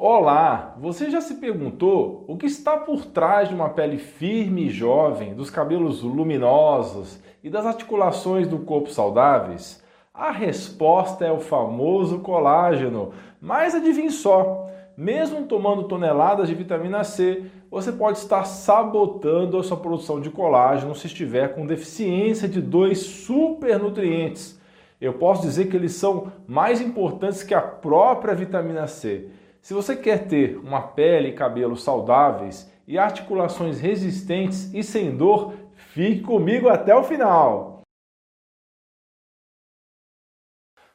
Olá! Você já se perguntou o que está por trás de uma pele firme e jovem, dos cabelos luminosos e das articulações do corpo saudáveis? A resposta é o famoso colágeno. Mas adivinhe só, mesmo tomando toneladas de vitamina C, você pode estar sabotando a sua produção de colágeno se estiver com deficiência de dois supernutrientes. Eu posso dizer que eles são mais importantes que a própria vitamina C. Se você quer ter uma pele e cabelo saudáveis e articulações resistentes e sem dor, fique comigo até o final.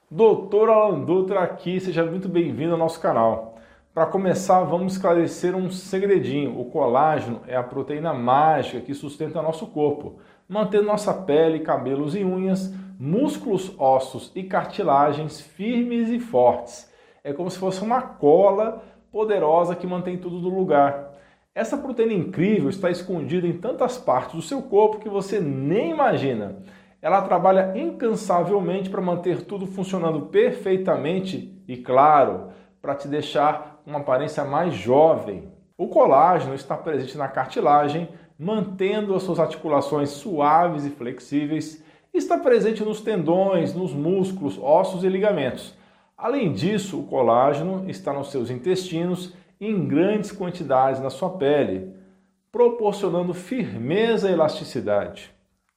Doutor Alan Dutra aqui, seja muito bem-vindo ao nosso canal. Para começar, vamos esclarecer um segredinho. O colágeno é a proteína mágica que sustenta nosso corpo, mantendo nossa pele, cabelos e unhas, músculos, ossos e cartilagens firmes e fortes é como se fosse uma cola poderosa que mantém tudo no lugar. Essa proteína incrível está escondida em tantas partes do seu corpo que você nem imagina. Ela trabalha incansavelmente para manter tudo funcionando perfeitamente e, claro, para te deixar uma aparência mais jovem. O colágeno está presente na cartilagem, mantendo as suas articulações suaves e flexíveis. Está presente nos tendões, nos músculos, ossos e ligamentos. Além disso, o colágeno está nos seus intestinos em grandes quantidades na sua pele, proporcionando firmeza e elasticidade.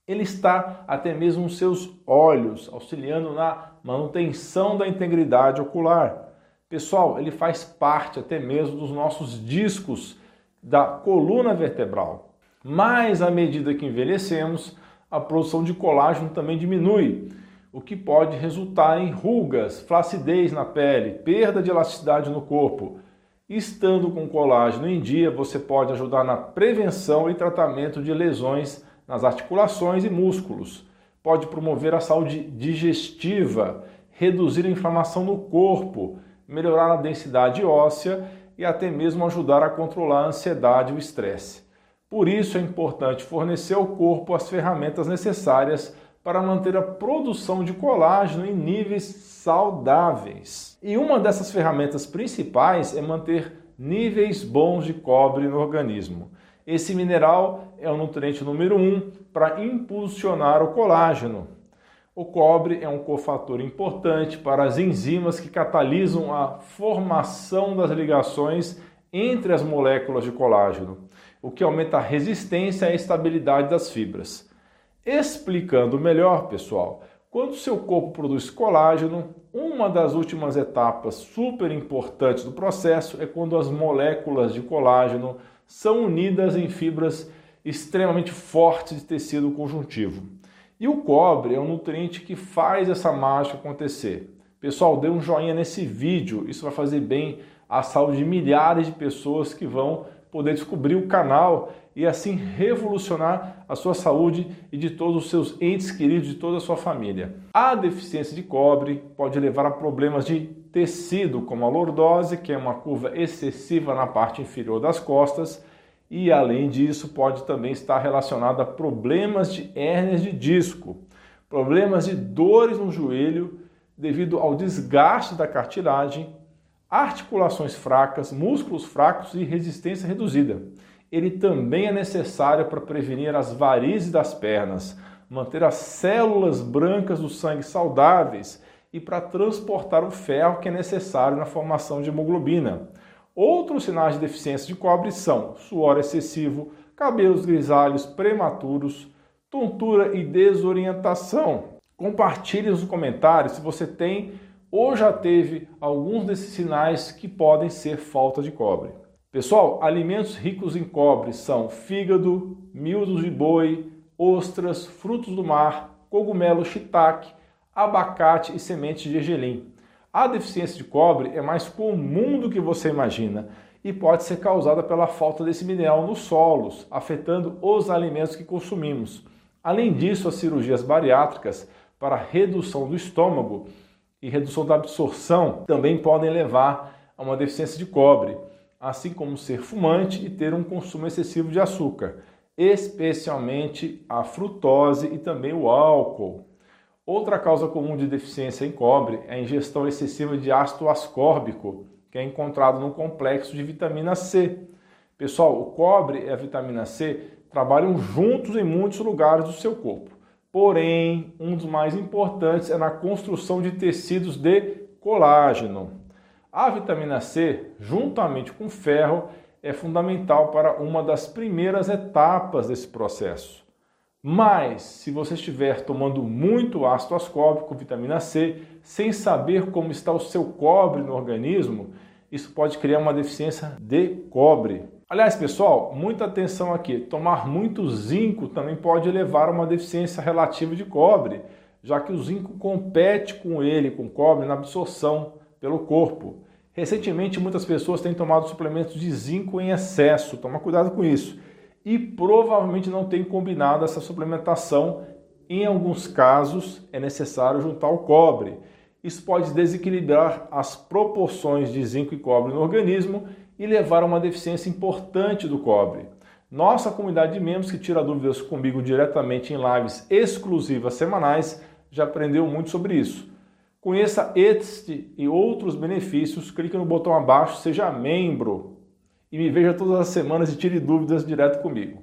Ele está até mesmo nos seus olhos, auxiliando na manutenção da integridade ocular. Pessoal, ele faz parte até mesmo dos nossos discos da coluna vertebral. Mas à medida que envelhecemos, a produção de colágeno também diminui o que pode resultar em rugas, flacidez na pele, perda de elasticidade no corpo. Estando com colágeno em dia, você pode ajudar na prevenção e tratamento de lesões nas articulações e músculos. Pode promover a saúde digestiva, reduzir a inflamação no corpo, melhorar a densidade óssea e até mesmo ajudar a controlar a ansiedade e o estresse. Por isso é importante fornecer ao corpo as ferramentas necessárias para manter a produção de colágeno em níveis saudáveis. E uma dessas ferramentas principais é manter níveis bons de cobre no organismo. Esse mineral é o nutriente número um para impulsionar o colágeno. O cobre é um cofator importante para as enzimas que catalisam a formação das ligações entre as moléculas de colágeno, o que aumenta a resistência e a estabilidade das fibras. Explicando melhor, pessoal, quando o seu corpo produz colágeno, uma das últimas etapas super importantes do processo é quando as moléculas de colágeno são unidas em fibras extremamente fortes de tecido conjuntivo. E o cobre é um nutriente que faz essa mágica acontecer. Pessoal, dê um joinha nesse vídeo, isso vai fazer bem à saúde de milhares de pessoas que vão poder descobrir o canal e assim revolucionar a sua saúde e de todos os seus entes queridos, de toda a sua família. A deficiência de cobre pode levar a problemas de tecido, como a lordose, que é uma curva excessiva na parte inferior das costas, e além disso, pode também estar relacionado a problemas de hérnias de disco, problemas de dores no joelho devido ao desgaste da cartilagem, articulações fracas, músculos fracos e resistência reduzida ele também é necessário para prevenir as varizes das pernas, manter as células brancas do sangue saudáveis e para transportar o ferro que é necessário na formação de hemoglobina. Outros sinais de deficiência de cobre são suor excessivo, cabelos grisalhos prematuros, tontura e desorientação. Compartilhe nos comentários se você tem ou já teve alguns desses sinais que podem ser falta de cobre. Pessoal, alimentos ricos em cobre são fígado, miúdos de boi, ostras, frutos do mar, cogumelo shiitake, abacate e sementes de gergelim. A deficiência de cobre é mais comum do que você imagina e pode ser causada pela falta desse mineral nos solos, afetando os alimentos que consumimos. Além disso, as cirurgias bariátricas para redução do estômago e redução da absorção também podem levar a uma deficiência de cobre assim como ser fumante e ter um consumo excessivo de açúcar, especialmente a frutose e também o álcool. Outra causa comum de deficiência em cobre é a ingestão excessiva de ácido ascórbico, que é encontrado no complexo de vitamina C. Pessoal, o cobre e a vitamina C trabalham juntos em muitos lugares do seu corpo. Porém, um dos mais importantes é na construção de tecidos de colágeno. A vitamina C, juntamente com ferro, é fundamental para uma das primeiras etapas desse processo. Mas, se você estiver tomando muito ácido ascórbico, vitamina C, sem saber como está o seu cobre no organismo, isso pode criar uma deficiência de cobre. Aliás, pessoal, muita atenção aqui. Tomar muito zinco também pode levar a uma deficiência relativa de cobre, já que o zinco compete com ele, com cobre, na absorção pelo corpo. Recentemente, muitas pessoas têm tomado suplementos de zinco em excesso. Toma cuidado com isso. E provavelmente não tem combinado essa suplementação. Em alguns casos, é necessário juntar o cobre. Isso pode desequilibrar as proporções de zinco e cobre no organismo e levar a uma deficiência importante do cobre. Nossa comunidade de membros que tira dúvidas comigo diretamente em lives exclusivas semanais já aprendeu muito sobre isso. Conheça este e outros benefícios, clique no botão abaixo, seja membro e me veja todas as semanas e tire dúvidas direto comigo.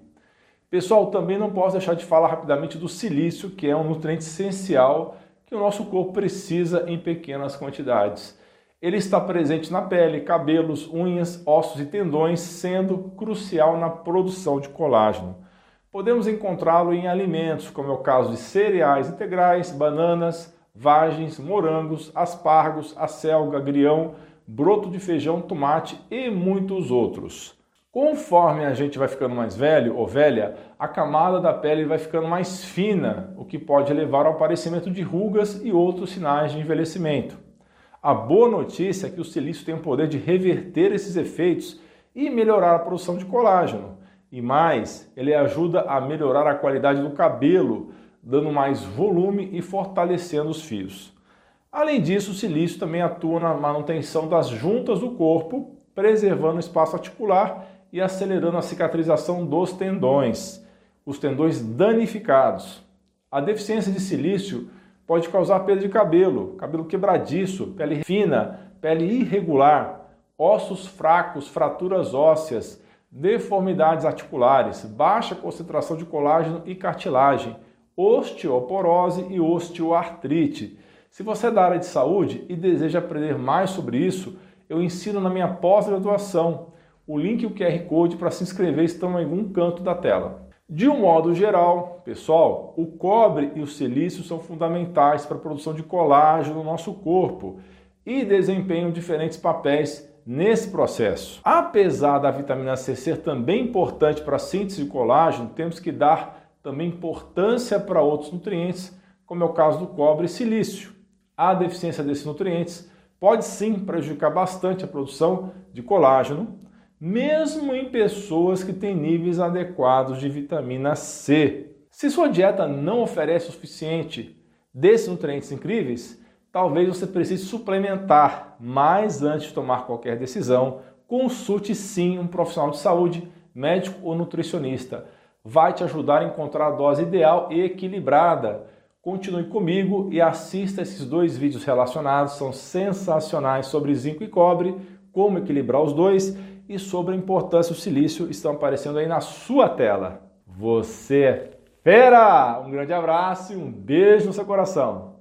Pessoal, também não posso deixar de falar rapidamente do silício, que é um nutriente essencial que o nosso corpo precisa em pequenas quantidades. Ele está presente na pele, cabelos, unhas, ossos e tendões, sendo crucial na produção de colágeno. Podemos encontrá-lo em alimentos, como é o caso de cereais integrais, bananas, vagens, morangos, aspargos, acelga, agrião, broto de feijão, tomate e muitos outros. Conforme a gente vai ficando mais velho ou velha, a camada da pele vai ficando mais fina, o que pode levar ao aparecimento de rugas e outros sinais de envelhecimento. A boa notícia é que o silício tem o poder de reverter esses efeitos e melhorar a produção de colágeno. E mais, ele ajuda a melhorar a qualidade do cabelo, dando mais volume e fortalecendo os fios. Além disso, o silício também atua na manutenção das juntas do corpo, preservando o espaço articular e acelerando a cicatrização dos tendões, os tendões danificados. A deficiência de silício pode causar perda de cabelo, cabelo quebradiço, pele fina, pele irregular, ossos fracos, fraturas ósseas, deformidades articulares, baixa concentração de colágeno e cartilagem, osteoporose e osteoartrite. Se você é da área de saúde e deseja aprender mais sobre isso, eu ensino na minha pós-graduação o link e o QR Code para se inscrever estão em algum canto da tela. De um modo geral, pessoal, o cobre e o silício são fundamentais para a produção de colágeno no nosso corpo e desempenham diferentes papéis nesse processo. Apesar da vitamina C ser também importante para a síntese de colágeno, temos que dar também importância para outros nutrientes, como é o caso do cobre e silício. A deficiência desses nutrientes pode sim prejudicar bastante a produção de colágeno, mesmo em pessoas que têm níveis adequados de vitamina C. Se sua dieta não oferece o suficiente desses nutrientes incríveis, talvez você precise suplementar, mas antes de tomar qualquer decisão, consulte sim um profissional de saúde, médico ou nutricionista. Vai te ajudar a encontrar a dose ideal e equilibrada. Continue comigo e assista esses dois vídeos relacionados, são sensacionais sobre zinco e cobre, como equilibrar os dois e sobre a importância do silício estão aparecendo aí na sua tela. Você é fera! Um grande abraço e um beijo no seu coração.